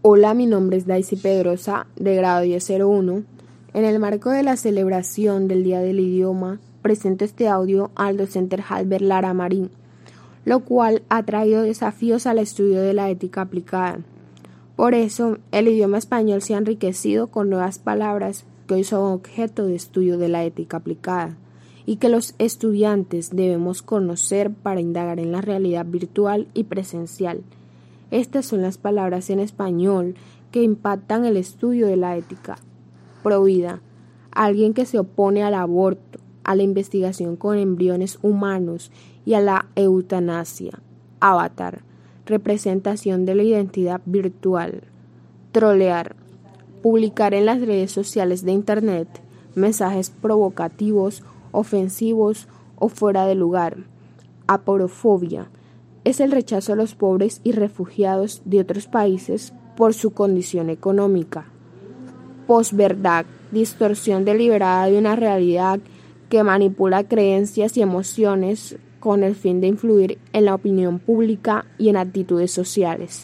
Hola, mi nombre es Daisy Pedrosa, de grado 1001. En el marco de la celebración del Día del Idioma, presento este audio al docente Halber Lara Marín, lo cual ha traído desafíos al estudio de la ética aplicada. Por eso, el idioma español se ha enriquecido con nuevas palabras que hoy son objeto de estudio de la ética aplicada y que los estudiantes debemos conocer para indagar en la realidad virtual y presencial estas son las palabras en español que impactan el estudio de la ética. Provida, alguien que se opone al aborto, a la investigación con embriones humanos y a la eutanasia. Avatar, representación de la identidad virtual. Trolear, publicar en las redes sociales de Internet mensajes provocativos, ofensivos o fuera de lugar. Aporofobia, es el rechazo a los pobres y refugiados de otros países por su condición económica. Posverdad, distorsión deliberada de una realidad que manipula creencias y emociones con el fin de influir en la opinión pública y en actitudes sociales.